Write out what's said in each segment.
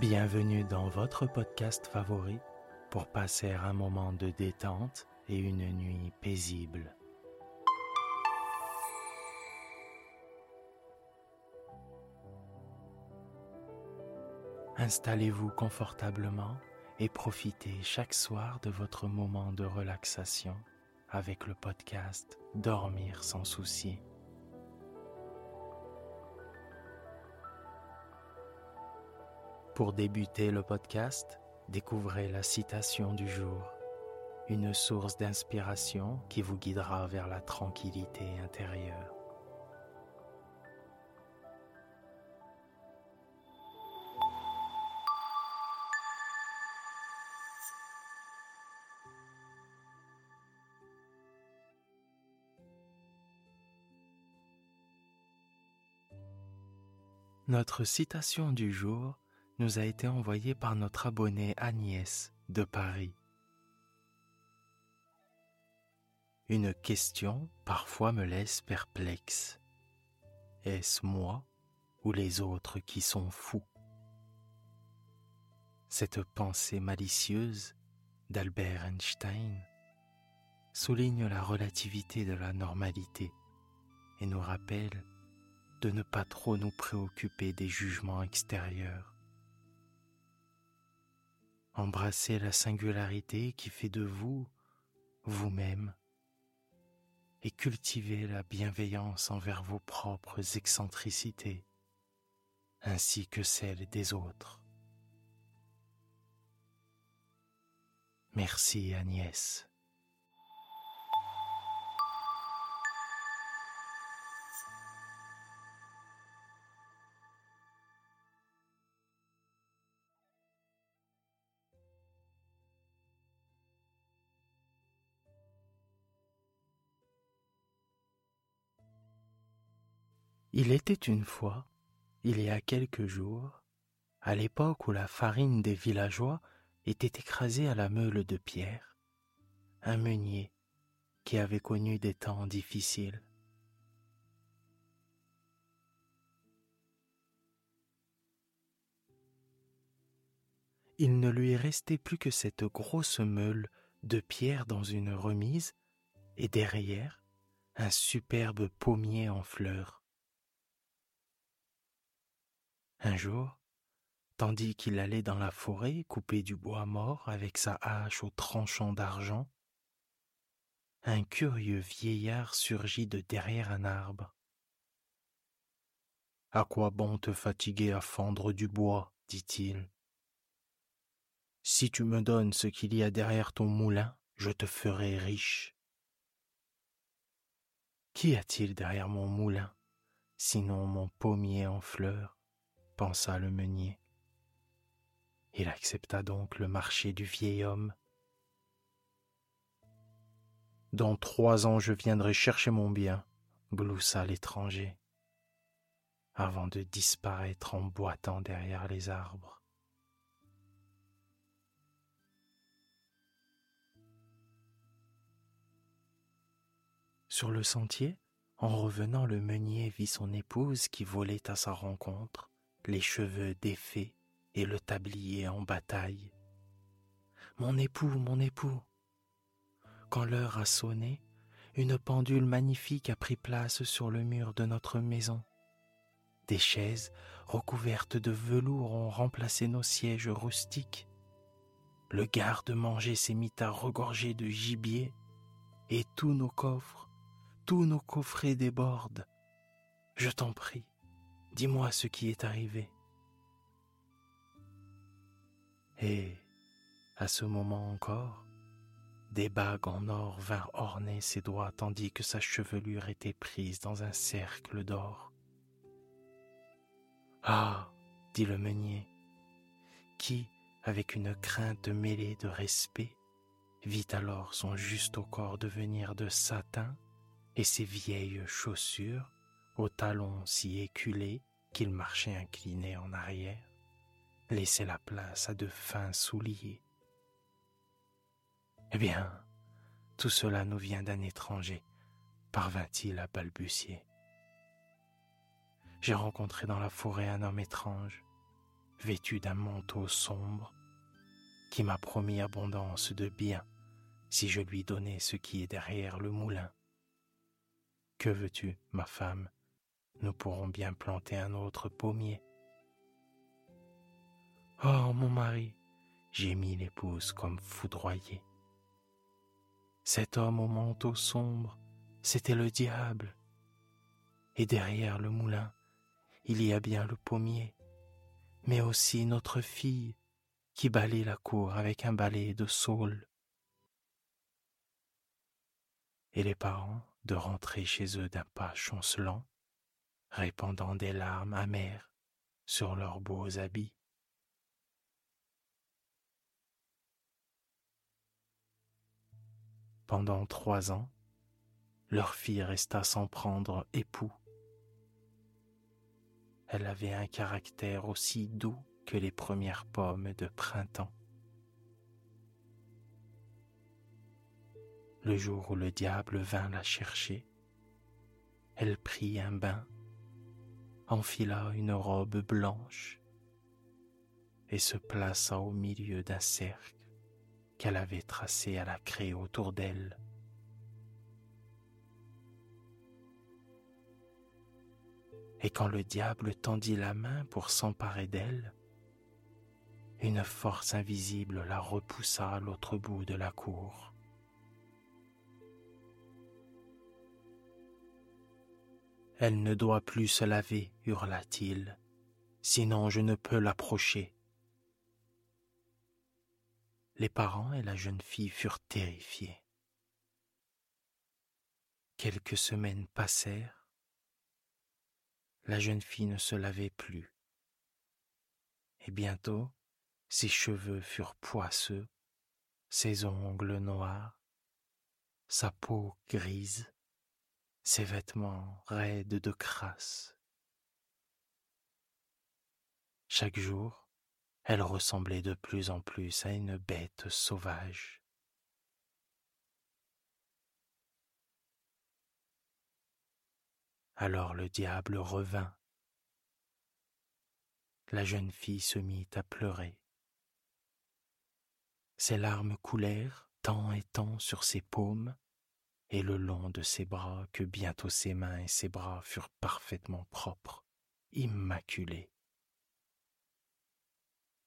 Bienvenue dans votre podcast favori pour passer un moment de détente et une nuit paisible. Installez-vous confortablement et profitez chaque soir de votre moment de relaxation avec le podcast Dormir sans souci. Pour débuter le podcast, découvrez la citation du jour, une source d'inspiration qui vous guidera vers la tranquillité intérieure. Notre citation du jour nous a été envoyée par notre abonné Agnès de Paris. Une question parfois me laisse perplexe. Est-ce moi ou les autres qui sont fous? Cette pensée malicieuse d'Albert Einstein souligne la relativité de la normalité et nous rappelle de ne pas trop nous préoccuper des jugements extérieurs. Embrassez la singularité qui fait de vous vous-même et cultivez la bienveillance envers vos propres excentricités ainsi que celles des autres. Merci Agnès. Il était une fois, il y a quelques jours, à l'époque où la farine des villageois était écrasée à la meule de pierre, un meunier qui avait connu des temps difficiles. Il ne lui restait plus que cette grosse meule de pierre dans une remise et derrière un superbe pommier en fleurs. Un jour, tandis qu'il allait dans la forêt couper du bois mort avec sa hache au tranchant d'argent, un curieux vieillard surgit de derrière un arbre. À quoi bon te fatiguer à fendre du bois, dit-il. Si tu me donnes ce qu'il y a derrière ton moulin, je te ferai riche. Qu'y a-t-il derrière mon moulin, sinon mon pommier en fleurs? Pensa le meunier. Il accepta donc le marché du vieil homme. Dans trois ans je viendrai chercher mon bien, gloussa l'étranger, avant de disparaître en boitant derrière les arbres. Sur le sentier, en revenant, le meunier vit son épouse qui volait à sa rencontre les cheveux défaits et le tablier en bataille. Mon époux, mon époux. Quand l'heure a sonné, une pendule magnifique a pris place sur le mur de notre maison. Des chaises recouvertes de velours ont remplacé nos sièges rustiques. Le garde-manger s'est mis à regorger de gibier et tous nos coffres, tous nos coffrets débordent. Je t'en prie, Dis-moi ce qui est arrivé. Et, à ce moment encore, des bagues en or vinrent orner ses doigts tandis que sa chevelure était prise dans un cercle d'or. Ah, dit le meunier, qui, avec une crainte mêlée de respect, vit alors son juste au corps devenir de satin et ses vieilles chaussures aux talons si éculés qu'il marchait incliné en arrière, laissait la place à de fins souliers. Eh bien, tout cela nous vient d'un étranger, parvint-il à balbutier. J'ai rencontré dans la forêt un homme étrange. vêtu d'un manteau sombre, qui m'a promis abondance de biens si je lui donnais ce qui est derrière le moulin. Que veux-tu, ma femme? Nous pourrons bien planter un autre pommier. Oh, mon mari, gémit l'épouse comme foudroyée. Cet homme au manteau sombre, c'était le diable. Et derrière le moulin, il y a bien le pommier, mais aussi notre fille qui balaye la cour avec un balai de saule. Et les parents de rentrer chez eux d'un pas chancelant, répandant des larmes amères sur leurs beaux habits. Pendant trois ans, leur fille resta sans prendre époux. Elle avait un caractère aussi doux que les premières pommes de printemps. Le jour où le diable vint la chercher, elle prit un bain, enfila une robe blanche et se plaça au milieu d'un cercle qu'elle avait tracé à la craie autour d'elle. Et quand le diable tendit la main pour s'emparer d'elle, une force invisible la repoussa à l'autre bout de la cour. Elle ne doit plus se laver, hurla-t-il, sinon je ne peux l'approcher les parents et la jeune fille furent terrifiés. Quelques semaines passèrent. La jeune fille ne se lavait plus. Et bientôt, ses cheveux furent poisseux, ses ongles noirs, sa peau grise, ses vêtements raides de crasse. Chaque jour, elle ressemblait de plus en plus à une bête sauvage. Alors le diable revint. La jeune fille se mit à pleurer. Ses larmes coulèrent tant et tant sur ses paumes et le long de ses bras que bientôt ses mains et ses bras furent parfaitement propres, immaculés.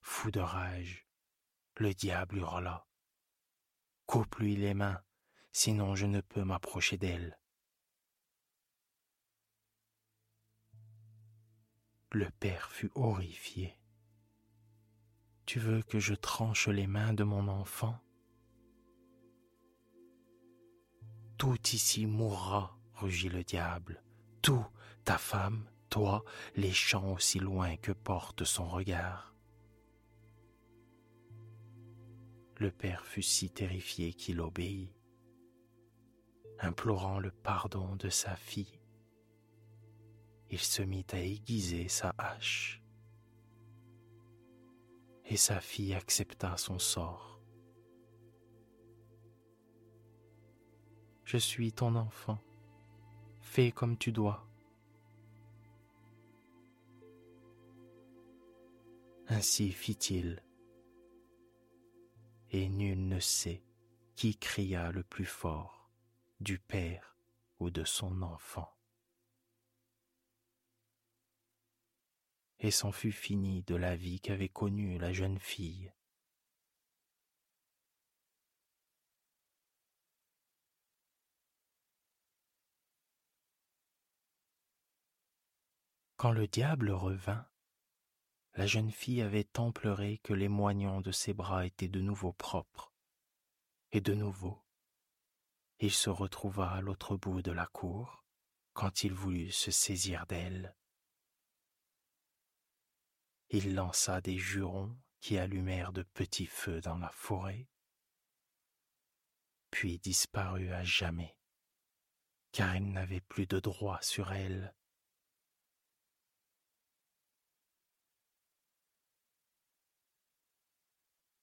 Fou de rage, le diable hurla. Coupe-lui les mains, sinon je ne peux m'approcher d'elle. Le père fut horrifié. Tu veux que je tranche les mains de mon enfant? Tout ici mourra, rugit le diable. Tout, ta femme, toi, les champs aussi loin que porte son regard. Le père fut si terrifié qu'il obéit, implorant le pardon de sa fille. Il se mit à aiguiser sa hache, et sa fille accepta son sort. Je suis ton enfant, fais comme tu dois. Ainsi fit-il et nul ne sait qui cria le plus fort, du père ou de son enfant. Et c'en fut fini de la vie qu'avait connue la jeune fille. Quand le diable revint, la jeune fille avait tant pleuré que les moignons de ses bras étaient de nouveau propres. Et de nouveau, il se retrouva à l'autre bout de la cour quand il voulut se saisir d'elle. Il lança des jurons qui allumèrent de petits feux dans la forêt, puis disparut à jamais, car il n'avait plus de droit sur elle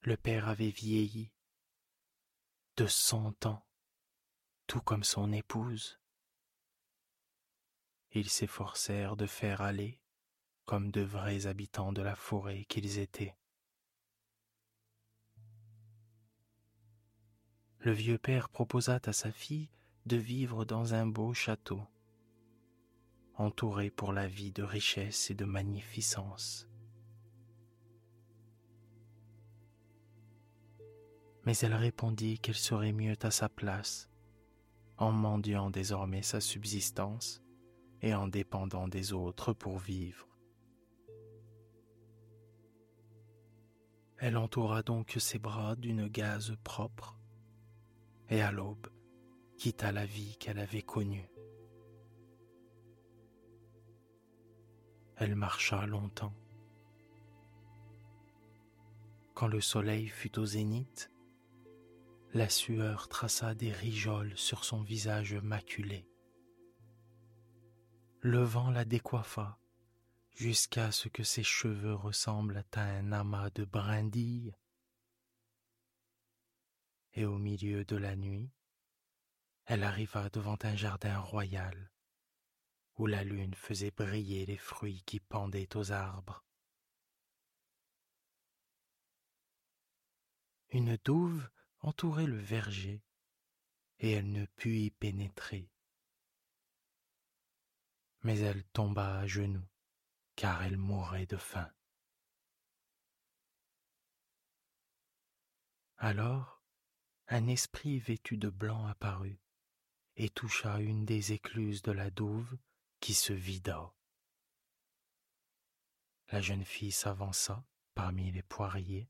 Le père avait vieilli de cent ans, tout comme son épouse. Ils s'efforcèrent de faire aller, comme de vrais habitants de la forêt qu'ils étaient. Le vieux père proposa à sa fille de vivre dans un beau château, entouré pour la vie de richesse et de magnificence. Mais elle répondit qu'elle serait mieux à sa place, en mendiant désormais sa subsistance et en dépendant des autres pour vivre. Elle entoura donc ses bras d'une gaze propre et à l'aube quitta la vie qu'elle avait connue. Elle marcha longtemps. Quand le soleil fut au zénith, la sueur traça des rigoles sur son visage maculé. Le vent la décoiffa jusqu'à ce que ses cheveux ressemblent à un amas de brindilles. Et au milieu de la nuit, elle arriva devant un jardin royal où la lune faisait briller les fruits qui pendaient aux arbres. Une douve entourait le verger et elle ne put y pénétrer. Mais elle tomba à genoux car elle mourait de faim. Alors, un esprit vêtu de blanc apparut et toucha une des écluses de la douve qui se vida. La jeune fille s'avança parmi les poiriers.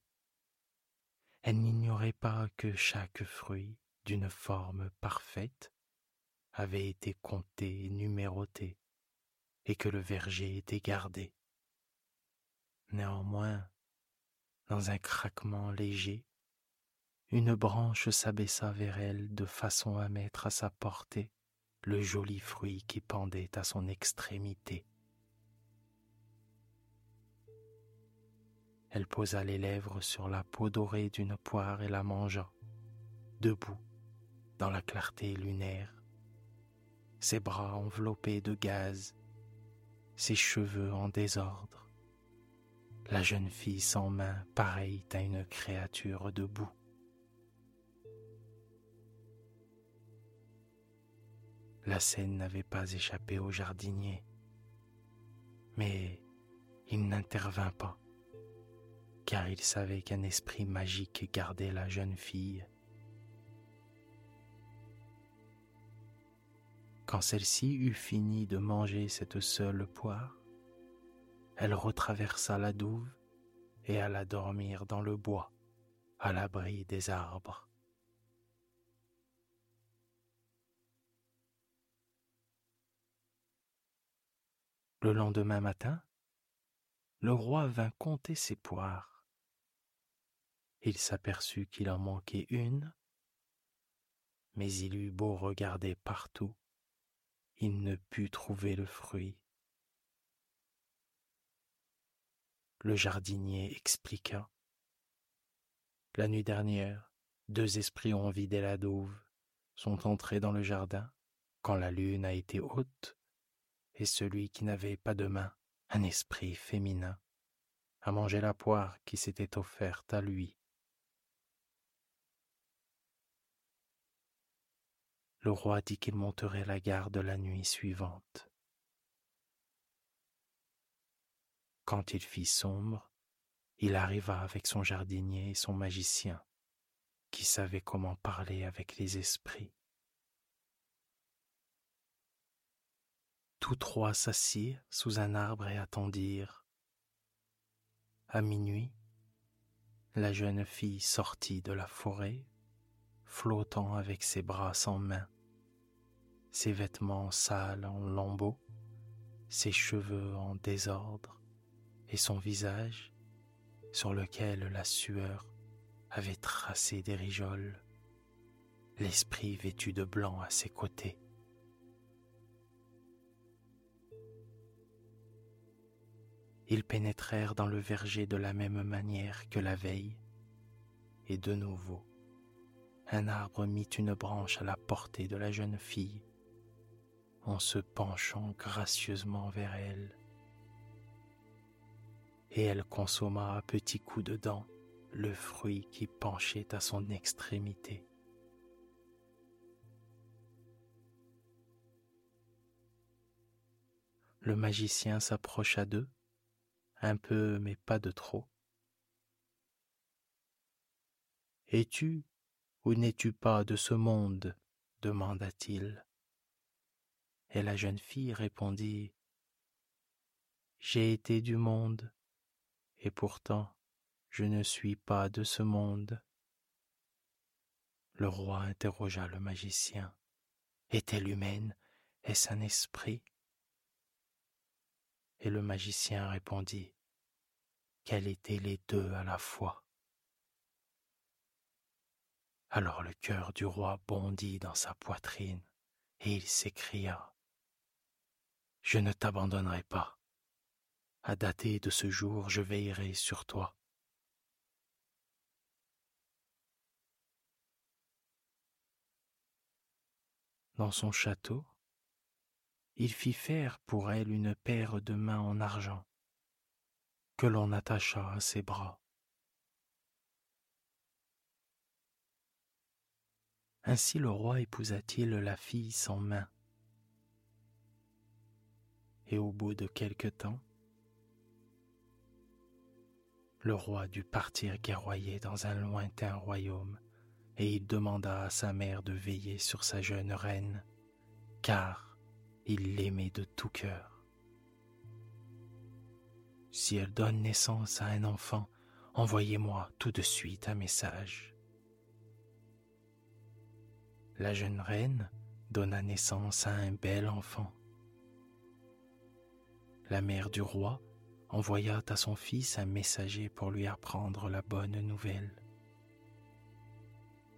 Elle n'ignorait pas que chaque fruit, d'une forme parfaite, avait été compté et numéroté et que le verger était gardé. Néanmoins, dans un craquement léger, une branche s'abaissa vers elle de façon à mettre à sa portée le joli fruit qui pendait à son extrémité. Elle posa les lèvres sur la peau dorée d'une poire et la mangea, debout, dans la clarté lunaire, ses bras enveloppés de gaz ses cheveux en désordre, la jeune fille sans main pareille à une créature debout. La scène n'avait pas échappé au jardinier, mais il n'intervint pas, car il savait qu'un esprit magique gardait la jeune fille Quand celle-ci eut fini de manger cette seule poire, elle retraversa la douve et alla dormir dans le bois, à l'abri des arbres. Le lendemain matin, le roi vint compter ses poires. Il s'aperçut qu'il en manquait une, mais il eut beau regarder partout, il ne put trouver le fruit. Le jardinier expliqua. La nuit dernière, deux esprits ont vidé la douve, sont entrés dans le jardin quand la lune a été haute, et celui qui n'avait pas de main, un esprit féminin, a mangé la poire qui s'était offerte à lui. Le roi dit qu'il monterait la garde la nuit suivante. Quand il fit sombre, il arriva avec son jardinier et son magicien, qui savaient comment parler avec les esprits. Tous trois s'assirent sous un arbre et attendirent. À minuit, la jeune fille sortit de la forêt, flottant avec ses bras sans main ses vêtements sales en lambeaux, ses cheveux en désordre et son visage sur lequel la sueur avait tracé des rigoles, l'esprit vêtu de blanc à ses côtés. Ils pénétrèrent dans le verger de la même manière que la veille, et de nouveau, un arbre mit une branche à la portée de la jeune fille en se penchant gracieusement vers elle. et elle consomma à petits coups de dents le fruit qui penchait à son extrémité. Le magicien s'approcha d'eux, un peu mais pas de trop. Es-tu ou n'es-tu pas de ce monde? demanda-t-il. Et la jeune fille répondit J'ai été du monde, et pourtant je ne suis pas de ce monde. Le roi interrogea le magicien. Est-elle humaine? Est-ce un esprit? Et le magicien répondit qu'elle était les deux à la fois? Alors le cœur du roi bondit dans sa poitrine et il s'écria Je ne t'abandonnerai pas. À dater de ce jour, je veillerai sur toi. Dans son château, il fit faire pour elle une paire de mains en argent que l'on attacha à ses bras. Ainsi le roi épousa-t-il la fille sans main. Et au bout de quelque temps, le roi dut partir guerroyer dans un lointain royaume, et il demanda à sa mère de veiller sur sa jeune reine, car il l'aimait de tout cœur. Si elle donne naissance à un enfant, envoyez-moi tout de suite un message. La jeune reine donna naissance à un bel enfant. La mère du roi envoya à son fils un messager pour lui apprendre la bonne nouvelle.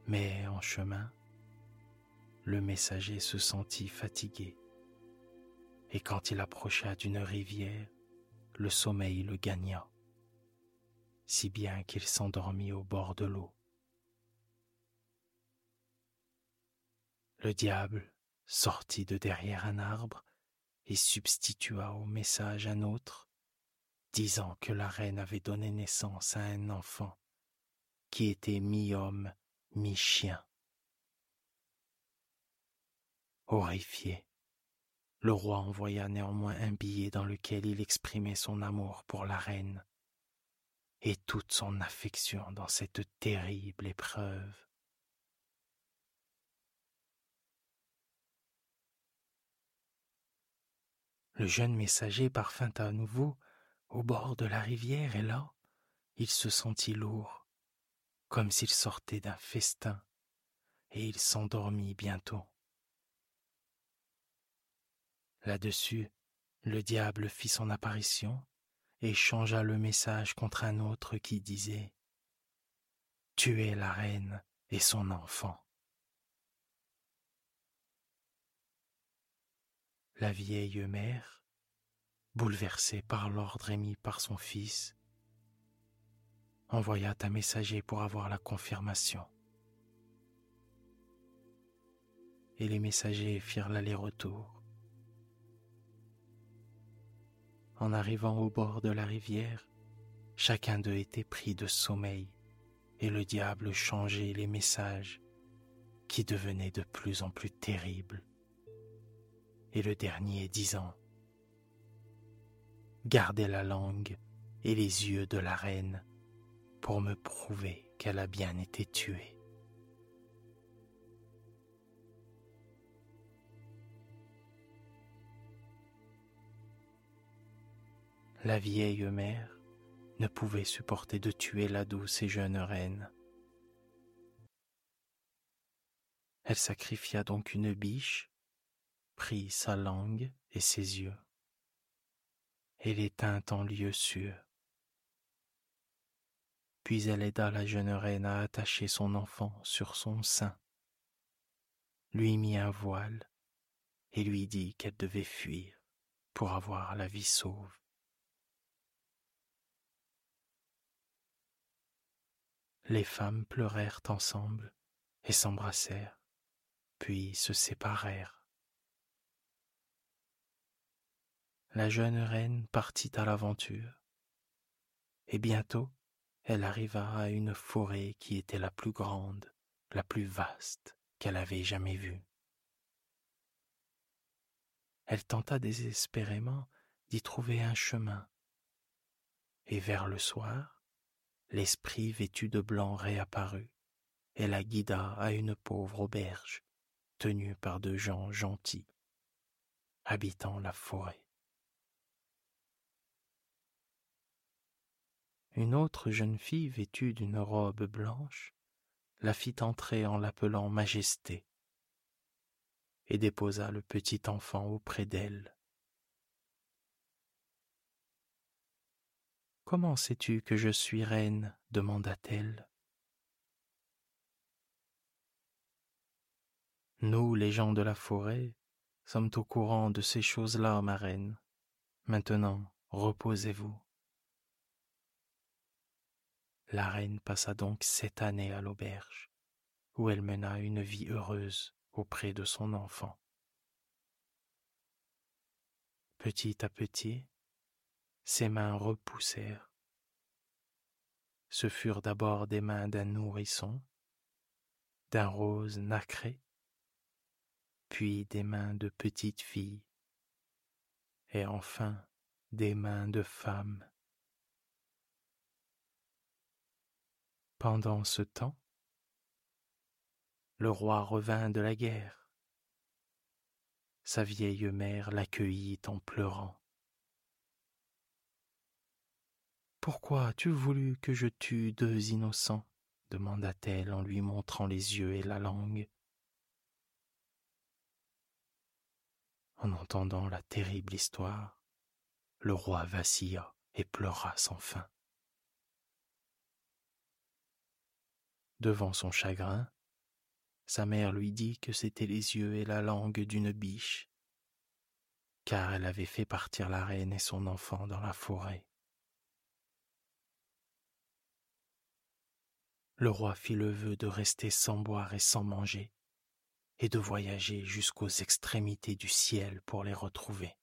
Mais en chemin, le messager se sentit fatigué, et quand il approcha d'une rivière, le sommeil le gagna, si bien qu'il s'endormit au bord de l'eau. Le diable sortit de derrière un arbre et substitua au message un autre, disant que la reine avait donné naissance à un enfant qui était mi-homme, mi-chien. Horrifié, le roi envoya néanmoins un billet dans lequel il exprimait son amour pour la reine et toute son affection dans cette terrible épreuve. Le jeune messager parvint à nouveau au bord de la rivière et là, il se sentit lourd, comme s'il sortait d'un festin, et il s'endormit bientôt. Là-dessus, le diable fit son apparition et changea le message contre un autre qui disait Tuez la reine et son enfant. La vieille mère, bouleversée par l'ordre émis par son fils, envoya un messager pour avoir la confirmation. Et les messagers firent l'aller-retour. En arrivant au bord de la rivière, chacun d'eux était pris de sommeil et le diable changeait les messages qui devenaient de plus en plus terribles et le dernier disant Gardez la langue et les yeux de la reine pour me prouver qu'elle a bien été tuée. La vieille mère ne pouvait supporter de tuer la douce et jeune reine. Elle sacrifia donc une biche prit sa langue et ses yeux, et les tint en lieu sûr. Puis elle aida la jeune reine à attacher son enfant sur son sein, lui mit un voile et lui dit qu'elle devait fuir pour avoir la vie sauve. Les femmes pleurèrent ensemble et s'embrassèrent, puis se séparèrent. La jeune reine partit à l'aventure, et bientôt elle arriva à une forêt qui était la plus grande, la plus vaste qu'elle avait jamais vue. Elle tenta désespérément d'y trouver un chemin, et vers le soir, l'esprit vêtu de blanc réapparut et la guida à une pauvre auberge tenue par deux gens gentils, habitant la forêt. Une autre jeune fille vêtue d'une robe blanche la fit entrer en l'appelant Majesté et déposa le petit enfant auprès d'elle. Comment sais-tu que je suis reine? demanda-t-elle. Nous, les gens de la forêt, sommes au courant de ces choses-là, ma reine. Maintenant, reposez-vous. La reine passa donc sept années à l'auberge, où elle mena une vie heureuse auprès de son enfant. Petit à petit, ses mains repoussèrent. Ce furent d'abord des mains d'un nourrisson, d'un rose nacré, puis des mains de petite fille, et enfin des mains de femme. Pendant ce temps, le roi revint de la guerre. Sa vieille mère l'accueillit en pleurant. Pourquoi as-tu voulu que je tue deux innocents? demanda-t-elle en lui montrant les yeux et la langue. En entendant la terrible histoire, le roi vacilla et pleura sans fin. Devant son chagrin, sa mère lui dit que c'étaient les yeux et la langue d'une biche, car elle avait fait partir la reine et son enfant dans la forêt. Le roi fit le vœu de rester sans boire et sans manger, et de voyager jusqu'aux extrémités du ciel pour les retrouver.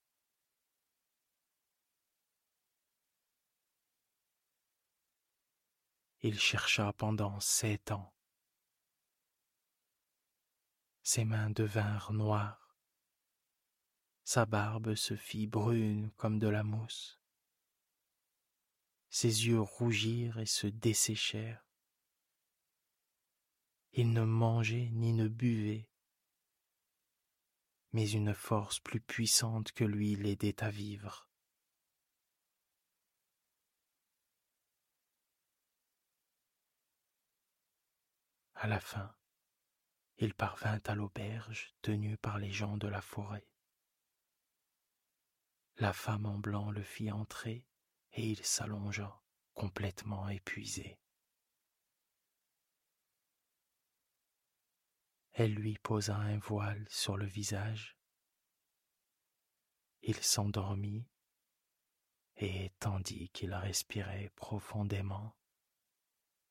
Il chercha pendant sept ans. Ses mains devinrent noires, sa barbe se fit brune comme de la mousse, ses yeux rougirent et se desséchèrent. Il ne mangeait ni ne buvait, mais une force plus puissante que lui l'aidait à vivre. À la fin, il parvint à l'auberge tenue par les gens de la forêt. La femme en blanc le fit entrer et il s'allongea, complètement épuisé. Elle lui posa un voile sur le visage. Il s'endormit et tandis qu'il respirait profondément,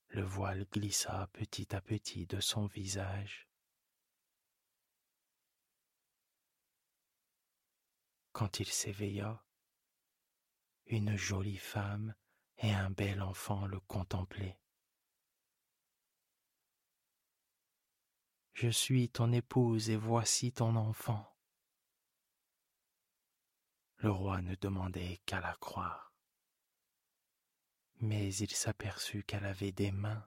le voile glissa petit à petit de son visage. Quand il s'éveilla, une jolie femme et un bel enfant le contemplaient. Je suis ton épouse et voici ton enfant. Le roi ne demandait qu'à la croire. Mais il s'aperçut qu'elle avait des mains.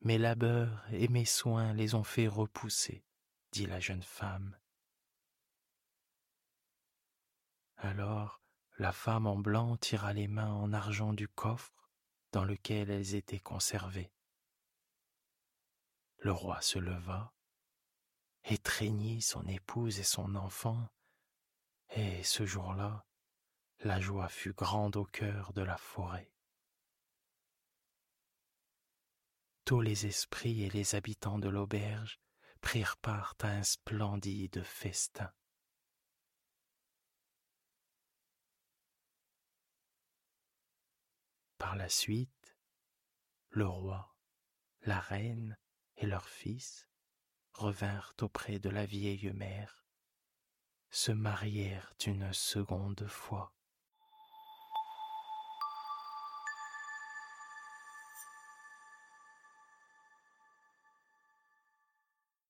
Mes labeurs et mes soins les ont fait repousser, dit la jeune femme. Alors la femme en blanc tira les mains en argent du coffre dans lequel elles étaient conservées. Le roi se leva, étreignit son épouse et son enfant, et ce jour-là, la joie fut grande au cœur de la forêt. Tous les esprits et les habitants de l'auberge prirent part à un splendide festin. Par la suite, le roi, la reine et leurs fils revinrent auprès de la vieille mère, se marièrent une seconde fois.